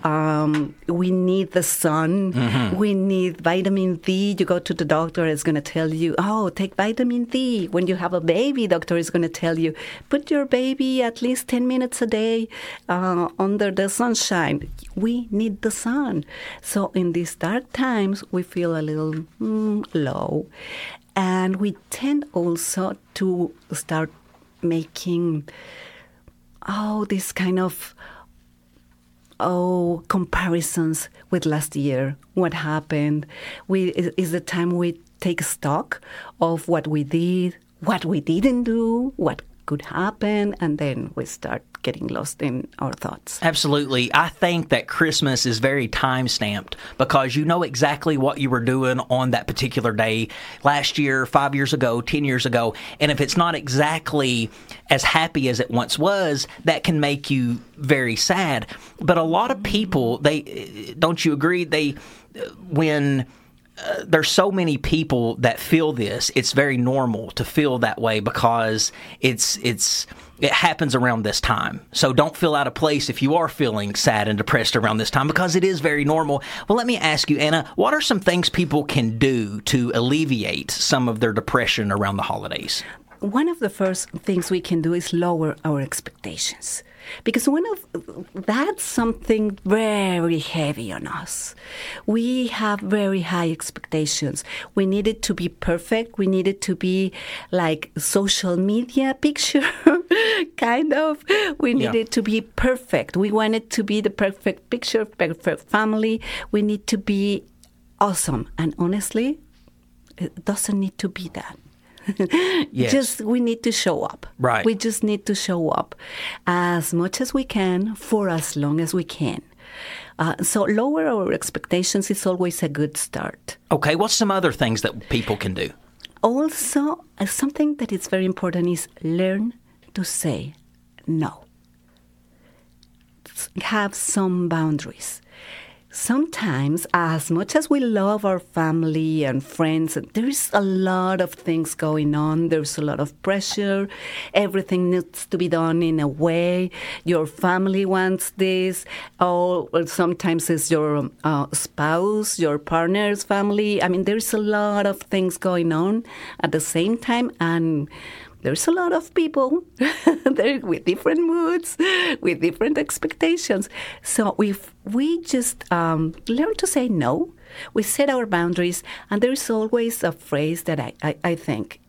[SPEAKER 11] Um, we need the sun. We need vitamin D. You go to the doctor, it's going to tell you, oh, take vitamin D. When you have a baby, doctor is going to tell you, put your baby at least 10 minutes a day uh, under the sunshine. We need the sun. So in these dark times, we feel a little mm, low. And we tend also to start making oh this kind of oh comparisons with last year. What happened? We is the time we take stock of what we did what we didn't do what could happen and then we start getting lost in our thoughts
[SPEAKER 3] Absolutely. I think that Christmas is very time stamped because you know exactly what you were doing on that particular day last year, five years ago, 10 years ago. And if it's not exactly as happy as it once was, that can make you very sad. But a lot of people, they, don't you agree? They, when, there's so many people that feel this. It's very normal to feel that way because it's it's it happens around this time. So don't feel out of place if you are feeling sad and depressed around this time because it is very normal. Well, let me ask you, Anna, what are some things people can do to alleviate some of their depression around the holidays?
[SPEAKER 11] One of the first things we can do is lower our expectations. Because one of that's something very heavy on us. We have very high expectations. We need it to be perfect. We need it to be like social media picture kind of. We need
[SPEAKER 12] Yeah.
[SPEAKER 11] it to be perfect. We want it to be the perfect picture perfect family. We need to be awesome. And honestly it doesn't need to be that
[SPEAKER 3] Yes.
[SPEAKER 11] just we need to show up.
[SPEAKER 3] Right.
[SPEAKER 11] We just need to show up as much as we can for as long as we can. Uh, so lower our expectations is always a good start.
[SPEAKER 3] Okay, what's some other things that people can do?
[SPEAKER 11] Also, uh, something that is very important is learn to say no. Have some boundaries. Sometimes, as much as we love our family and friends, there's a lot of things going on. There's a lot of pressure. Everything needs to be done in a way. Your family wants this, or, or sometimes it's your uh, spouse, your partner's family. I mean, there's a lot of things going on at the same time, and there's a lot of people there with different moods, with different expectations. So if we just um, learn to say no, we set our boundaries, and there's always a phrase that I, I, I think.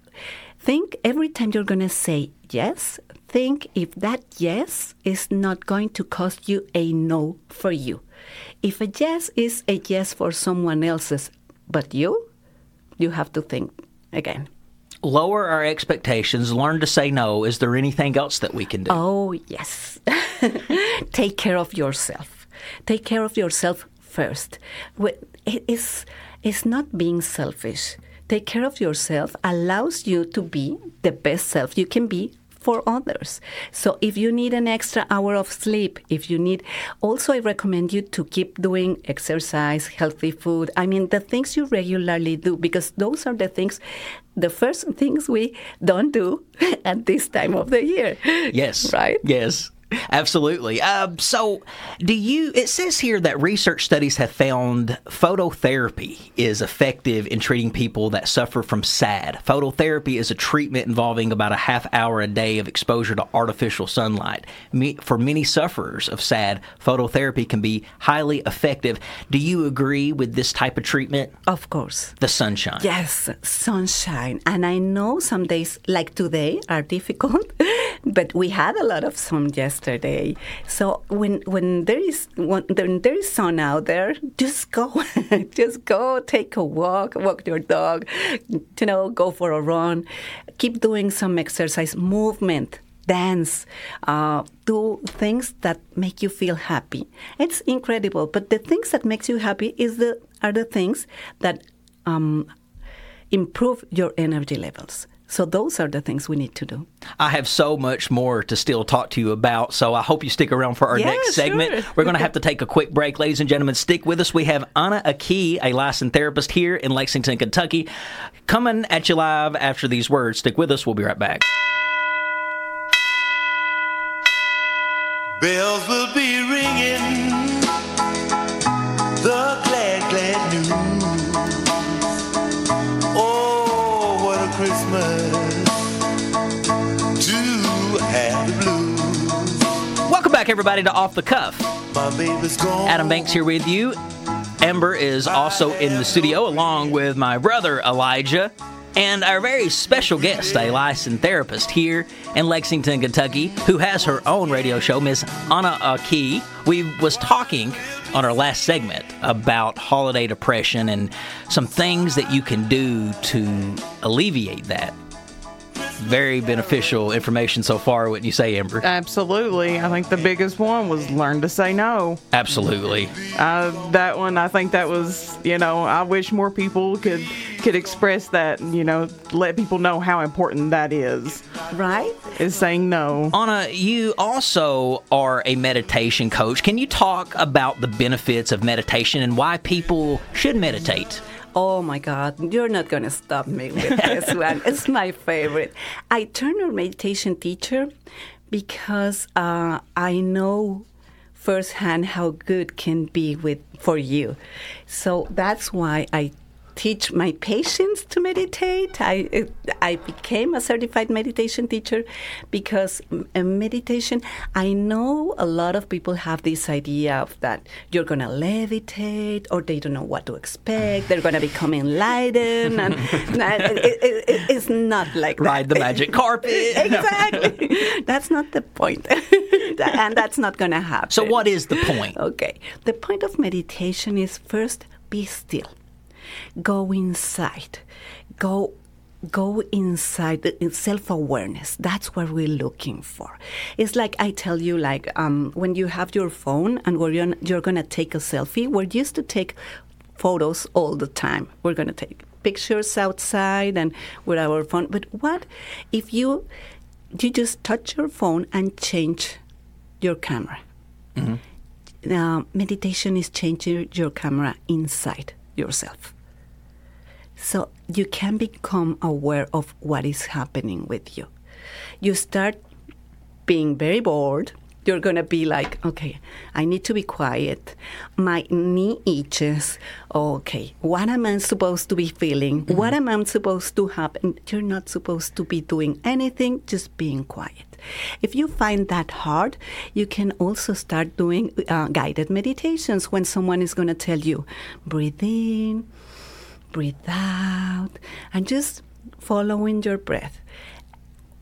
[SPEAKER 11] Think every time you're going to say yes, think if that yes is not going to cost you a no for you. If a yes is a yes for someone else's, but you, you have to think again.
[SPEAKER 3] Lower our expectations, learn to say no. Is there anything else that we can do?
[SPEAKER 11] Oh, yes. Take care of yourself. Take care of yourself first. It is it's not being selfish. Take care of yourself allows you to be the best self you can be for others. So if you need an extra hour of sleep, if you need also I recommend you to keep doing exercise, healthy food. I mean the things you regularly do because those are the things the first things we don't do at this time of the year.
[SPEAKER 3] Yes.
[SPEAKER 11] Right?
[SPEAKER 3] Yes. Absolutely. Um, so, do you? It says here that research studies have found phototherapy is effective in treating people that suffer from SAD. Phototherapy is a treatment involving about a half hour a day of exposure to artificial sunlight. Me, for many sufferers of SAD, phototherapy can be highly effective. Do you agree with this type of treatment?
[SPEAKER 11] Of course.
[SPEAKER 3] The sunshine.
[SPEAKER 11] Yes, sunshine. And I know some days, like today, are difficult, but we had a lot of sun yesterday. So when when there is when there is sun out there, just go, just go, take a walk, walk your dog, you know, go for a run, keep doing some exercise, movement. Dance, uh, do things that make you feel happy. It's incredible, but the things that makes you happy is the are the things that um, improve your energy levels. So those are the things we need to do.
[SPEAKER 3] I have so much more to still talk to you about, so I hope you stick around for our
[SPEAKER 11] Yeah,
[SPEAKER 3] next segment.
[SPEAKER 11] sure.
[SPEAKER 3] We're going to have to take a quick break, ladies and gentlemen. Stick with us. We have Anna Aki, a licensed therapist here in Lexington, Kentucky, coming at you live after these words. Stick with us. We'll be right back.
[SPEAKER 6] Bells will be ringing.
[SPEAKER 3] Back, everybody, to Off the Cuff.
[SPEAKER 6] My baby's gone.
[SPEAKER 3] Adam Banks here with you. Ember is also in the studio, along with my brother Elijah. And our very special guest, a licensed therapist here in Lexington, Kentucky, who has her own radio show, Miss Anna Aki. We was talking on our last segment about holiday depression and some things that you can do to alleviate that. Very beneficial information so far, wouldn't you say, Ember?
[SPEAKER 4] Absolutely. I think the biggest one was learn to say no.
[SPEAKER 3] Absolutely.
[SPEAKER 4] Uh, that one, I think that was, you know, I wish more people could could express that, you know, let people know how important that is.
[SPEAKER 11] Right?
[SPEAKER 4] Is saying no.
[SPEAKER 3] Anna, you also are a meditation coach. Can you talk about the benefits of meditation and why people should meditate?
[SPEAKER 11] Oh my God, you're not going to stop me with this one. It's my favorite. I turned a meditation teacher because uh, I know firsthand how good can be with for you. So that's why I teach my patients to meditate. I I became a certified meditation teacher because uh, meditation. I know a lot of people have this idea of that you're gonna levitate, or they don't know what to expect. They're gonna become enlightened, and it, it, it, it's not like
[SPEAKER 3] Ride
[SPEAKER 11] that.
[SPEAKER 3] the magic carpet.
[SPEAKER 11] exactly. that's not the point, and that's not gonna happen.
[SPEAKER 3] So, what is the point?
[SPEAKER 11] Okay. The point of meditation is first be still. Go inside. Go go inside in self-awareness. That's what we're looking for. It's like i tell you like um, when you have your phone and where you're, you're gonna take a selfie we're used to take photos all the time. We're gonna take pictures outside and with our phone. But what if you you just touch your phone and change your camera? Now meditation is changing your camera inside yourself. So you can become aware of what is happening with you. You start being very bored. You're going to be like, okay, I need to be quiet. My knee itches. Okay, what am I supposed to be feeling? What am I supposed to happen? You're not supposed to be doing anything, just being quiet. If you find that hard, you can also start doing uh, guided meditations when someone is going to tell you, breathe in, breathe out, and just following your breath.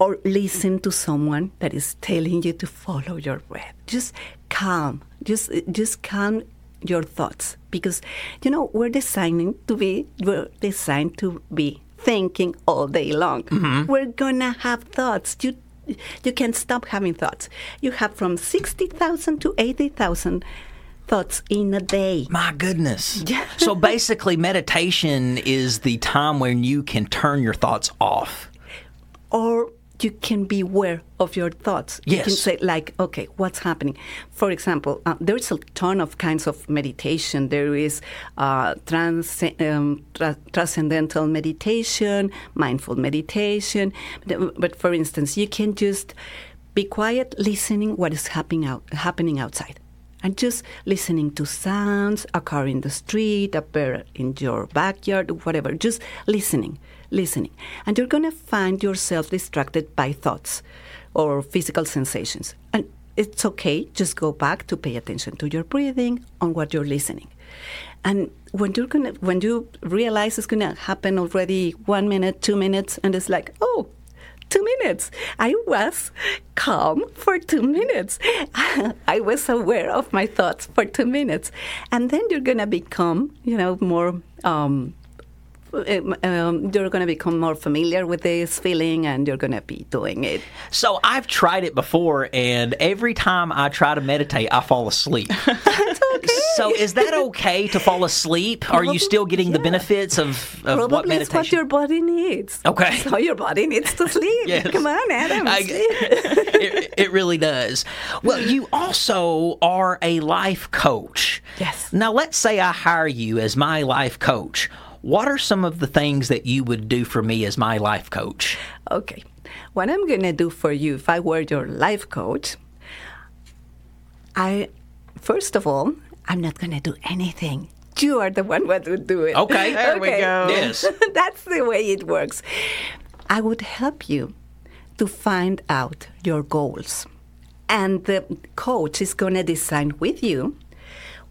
[SPEAKER 11] Or listen to someone that is telling you to follow your breath. Just calm. Just just calm your thoughts because you know we're designing to be we're designed to be thinking all day long. Mm-hmm. We're gonna have thoughts. You you can't stop having thoughts. You have from sixty thousand to eighty thousand thoughts in a day.
[SPEAKER 3] My goodness. so basically, meditation is the time when you can turn your thoughts off.
[SPEAKER 11] or you can be aware of your thoughts. Yes. You can say, like, okay, what's happening? For example, uh, there's a ton of kinds of meditation. There is uh, trans- um, tra- transcendental meditation, mindful meditation. But, but for instance, you can just be quiet, listening what is happening out happening outside. And just listening to sounds, a car in the street, a bird in your backyard, whatever. Just listening, listening. And you're going to find yourself distracted by thoughts or physical sensations. And it's okay, just go back to pay attention to your breathing, on what you're listening. And when you're gonna, when you realize it's gonna happen already one minute, two minutes, and it's like, oh, two minutes. I was calm for two minutes. I was aware of my thoughts for two minutes. And then you're going to become, you know, more. Um, um, um, you're going to become more familiar with this feeling and you're going to be doing it.
[SPEAKER 3] So I've tried it before, and every time I try to meditate, I fall asleep. So is that okay to fall asleep? Are you still getting the benefits of, of what
[SPEAKER 11] Probably it's what your body needs.
[SPEAKER 3] Okay.
[SPEAKER 11] So your body needs to sleep.
[SPEAKER 3] Yes.
[SPEAKER 11] Come on, Adam.
[SPEAKER 3] I- it, it really does. Well, you also are a life coach.
[SPEAKER 11] Yes.
[SPEAKER 3] Now, let's say I hire you as my life coach. What are some of the things that you would do for me as my life coach?
[SPEAKER 11] Okay. What I'm going to do for you if I were your life coach, I, first of all, I'm not going to do anything. You are the one that would do it.
[SPEAKER 3] Okay.
[SPEAKER 4] There we go.
[SPEAKER 3] Yes.
[SPEAKER 11] That's the way it works. I would help you to find out your goals. And the coach is going to decide with you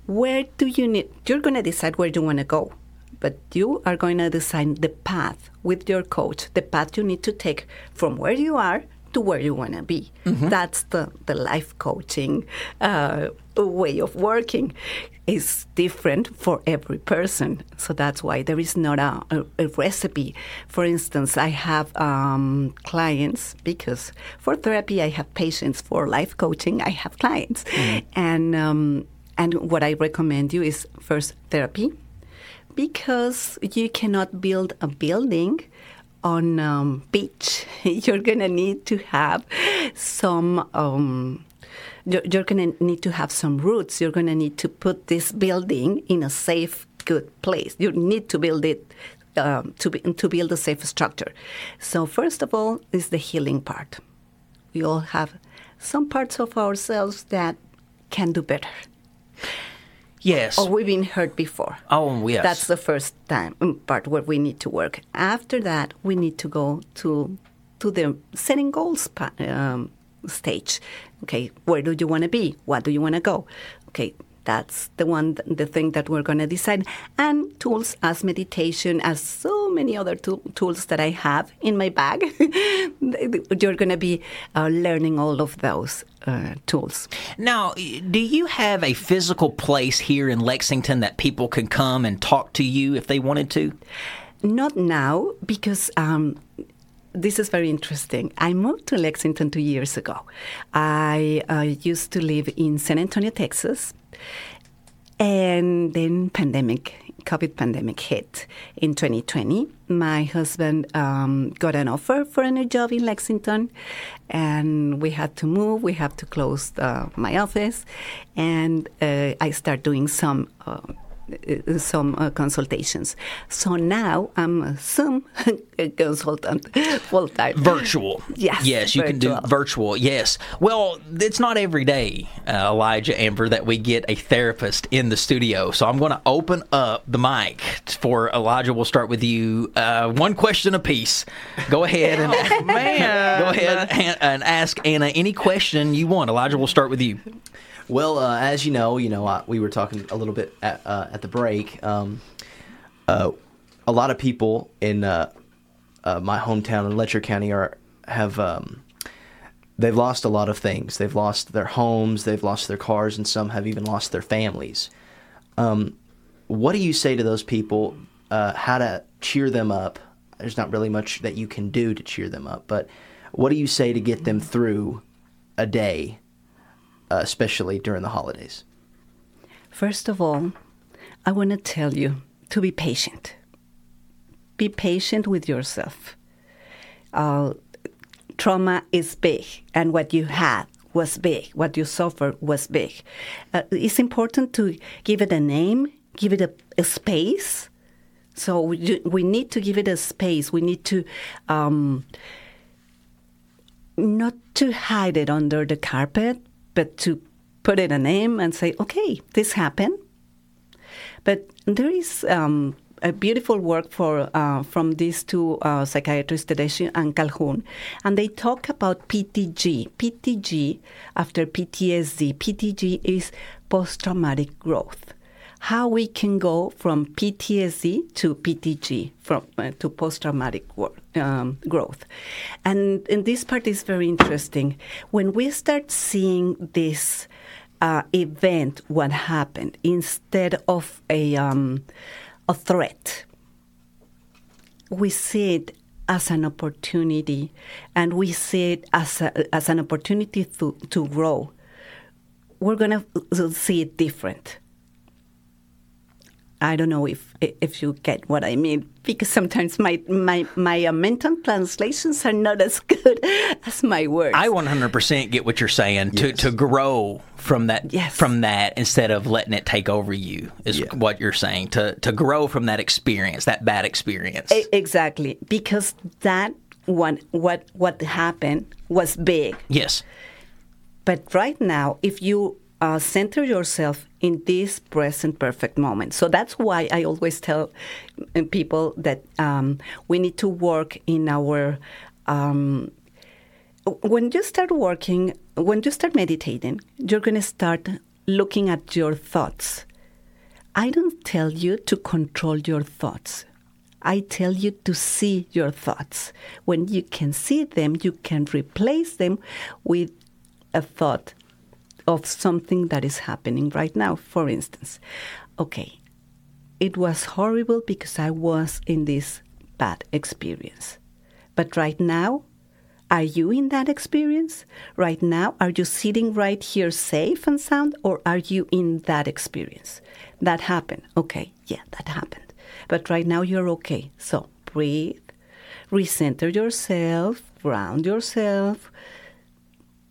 [SPEAKER 11] where do you need, you're going to decide where you want to go. But you are going to design the path with your coach, the path you need to take from where you are to where you want to be. That's the, the life coaching uh, way of working. Is different for every person. So that's why there is not a, a, a recipe. For instance, I have um, clients because for therapy I have patients. For life coaching I have clients, and um, and what I recommend you is first therapy because you cannot build a building on um, beach. You're gonna need to have some. Um, you're, gonna need to have some roots. You're gonna need to put this building in a safe, good place. You need to build it um, to be, to build a safe structure. So first of all is the healing part. We all have some parts of ourselves that can do better.
[SPEAKER 3] Yes.
[SPEAKER 11] Or we've been hurt before.
[SPEAKER 3] Oh, yes.
[SPEAKER 11] That's the first time mm, part where we need to work. After that, we need to go to to the setting goals um, stage. Okay, where do you want to be? What do you want to go? Okay, that's the one, the thing that we're going to decide. And tools as meditation, as so many other tool, tools that I have in my bag. You're going to be uh, learning all of those uh, tools.
[SPEAKER 3] Now, do you have a physical place here in Lexington that people can come and talk to you if they wanted to?
[SPEAKER 11] Not now, because um, this is very interesting. I moved to Lexington two years ago. I uh, used to live in San Antonio, Texas, and then pandemic, COVID pandemic hit in 2020, my husband um, got an offer for a new job in Lexington, and we had to move. We had to close uh, my office, and uh, I start doing some. Uh, some uh, consultations. So now I'm a Zoom consultant full time.
[SPEAKER 3] Virtual.
[SPEAKER 11] Yes,
[SPEAKER 3] Yes, you can do
[SPEAKER 11] virtual.
[SPEAKER 3] virtual. Yes. Well, it's not every day, uh, Elijah Amber, that we get a therapist in the studio. So I'm going to open up the mic for Elijah. We'll start with you. Uh, one question apiece. Go ahead and
[SPEAKER 4] Man.
[SPEAKER 3] go ahead and, and ask Anna any question you want. Elijah, we'll start with you.
[SPEAKER 10] Well, uh, as you know, you know, uh, we were talking a little bit at, uh, at the break. Um, uh, a lot of people in uh, uh, my hometown in Letcher County are have um, they've lost a lot of things. They've lost their homes, they've lost their cars, and some have even lost their families. Um, what do you say to those people? How to cheer them up? There's not really much that you can do to cheer them up, but what do you say to get them through a day, uh, especially during the holidays?
[SPEAKER 11] First of all, I want to tell you to be patient. Be patient with yourself. Uh, trauma is big, and what you had was big. What you suffered was big. Uh, it's important to give it a name, give it a, a space. So we, we need to give it a space. We need to um, not to hide it under the carpet, but to put it a name and say, okay, this happened. But there is um, a beautiful work for uh, from these two uh, psychiatrists, Tedeschi and Calhoun, and they talk about PTG. PTG after PTSD. PTG is post-traumatic growth. How we can go from PTSD to PTG, from uh, to post-traumatic um, growth, and, and this part is very interesting. When we start seeing this uh, event, what happened, instead of a, um, a threat. We see it as an opportunity, and we see it as, a, as an opportunity to, to grow. We're going to see it different. I don't know if if you get what I mean because sometimes my my my uh, mental translations are not as good as my words.
[SPEAKER 3] I 100% get what you're saying. To to grow from that from that instead of letting it take over you is what you're saying. To to grow from that experience, that bad experience.
[SPEAKER 11] E- exactly because that one what what happened was big.
[SPEAKER 3] Yes.
[SPEAKER 11] But right now, if you uh, center yourself in this present perfect moment, so that's why I always tell uh, people that um, we need to work in our. Um, when you start working, when you start meditating, you're going to start looking at your thoughts. I don't tell you to control your thoughts. I tell you to see your thoughts. When you can see them, you can replace them with a thought of something that is happening right now. For instance, okay, it was horrible because I was in this bad experience. But right now, are you in that experience? Right now, are you sitting right here safe and sound, or are you in that experience? That happened. Okay, yeah, that happened. But right now, you're okay. So breathe, recenter yourself, ground yourself.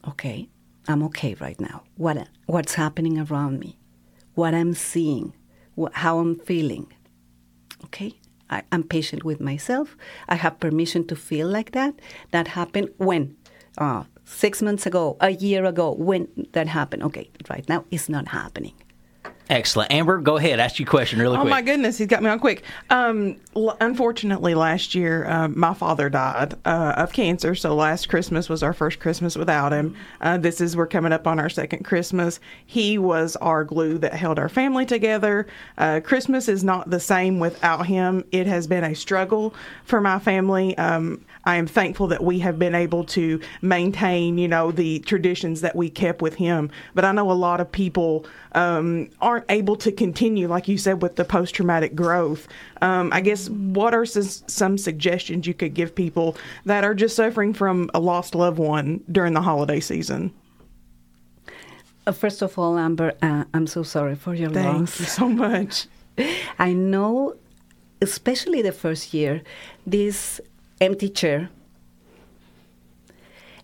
[SPEAKER 11] Okay, I'm okay right now. What, what's happening around me? What I'm seeing? How I'm feeling? Okay, I, I'm patient with myself. I have permission to feel like that. That happened when? Uh, six months ago, a year ago, when that happened. Okay, right now it's not happening.
[SPEAKER 3] Excellent. Amber, go ahead. Ask your question really
[SPEAKER 4] Oh
[SPEAKER 3] quick.
[SPEAKER 4] Oh, my goodness, he's got me on quick. Um, l- unfortunately, last year uh, my father died uh, of cancer, so last Christmas was our first Christmas without him. Uh, this is we're coming up on our second Christmas. He was our glue that held our family together. Uh, Christmas is not the same without him. It has been a struggle for my family. Um, I am thankful that we have been able to maintain, you know, the traditions that we kept with him. But I know a lot of people um, aren't able to continue, like you said, with the post traumatic growth. Um, I guess what are s- some suggestions you could give people that are just suffering from a lost loved one during the holiday season?
[SPEAKER 11] Uh, first of all, Amber, uh, I'm so sorry for your
[SPEAKER 4] Thank
[SPEAKER 11] loss.
[SPEAKER 4] you so much.
[SPEAKER 11] I know especially the first year, this empty chair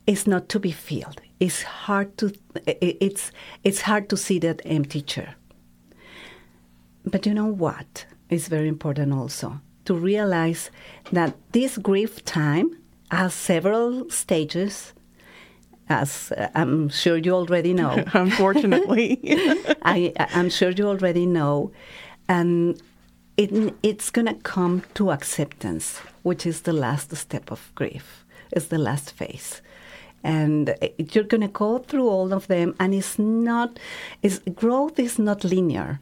[SPEAKER 11] is not to be filled. It's hard to it's it's hard to see that empty chair. But you know what is very important also to realize that this grief time has several stages, as uh, I'm sure you already know.
[SPEAKER 4] Unfortunately.
[SPEAKER 11] I, I'm sure you already know. And it, it's going to come to acceptance, which is the last step of grief, it's the last phase. And you're going to go through all of them, and it's not, it's, growth is not linear.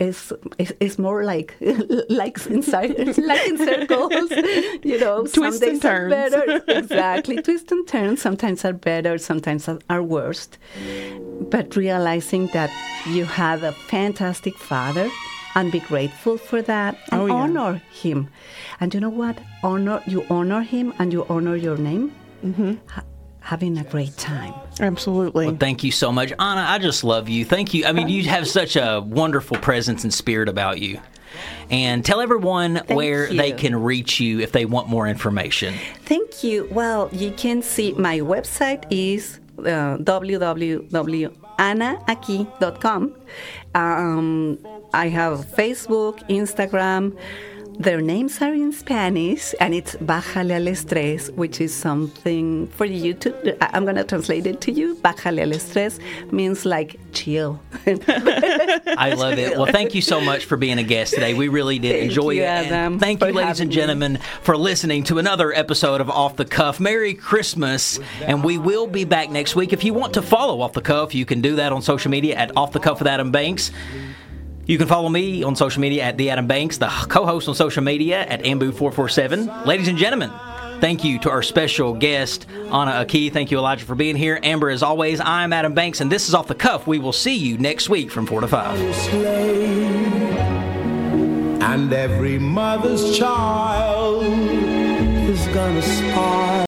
[SPEAKER 11] It's, it's, it's more like like in like in circles, you know.
[SPEAKER 4] Twists and turns.
[SPEAKER 11] better, exactly. Twists and turns. Sometimes are better, sometimes are- are worst. But realizing that you have a fantastic father and be grateful for that and
[SPEAKER 4] Oh, yeah.
[SPEAKER 11] honor him. And you know what? Honor you honor him and you honor your name. Mm-hmm. Ha- having a great time.
[SPEAKER 4] Absolutely.
[SPEAKER 3] Well, thank you so much, Anna. I just love you. Thank you. I mean, you have such a wonderful presence and spirit about you. And tell everyone where they can reach you if they want more information.
[SPEAKER 11] Thank you. Well, you can see my website is uh, www.anaaki.com. Um, I have Facebook, Instagram. Their names are in Spanish, and it's Bájale al estrés, which is something for you to. I'm going to translate it to you. Bájale al estrés means like chill.
[SPEAKER 3] I love it. Well, thank you so much for being a guest today. We really did
[SPEAKER 11] Thank
[SPEAKER 3] enjoy
[SPEAKER 11] you,
[SPEAKER 3] it.
[SPEAKER 11] Adam,
[SPEAKER 3] thank you, ladies and
[SPEAKER 11] having me.
[SPEAKER 3] gentlemen, for listening to another episode of Off the Cuff. Merry Christmas, and we will be back next week. If you want to follow Off the Cuff, you can do that on social media at Off the Cuff with Adam Banks. You can follow me on social media at the Adam Banks, the co-host on social media at Ambu447. Ladies and gentlemen, thank you to our special guest, Anna Aki. Thank you, Elijah, for being here. Amber, as always, I'm Adam Banks, and this is Off the Cuff. We will see you next week from 4 to 5.
[SPEAKER 6] And every mother's child is gonna smile.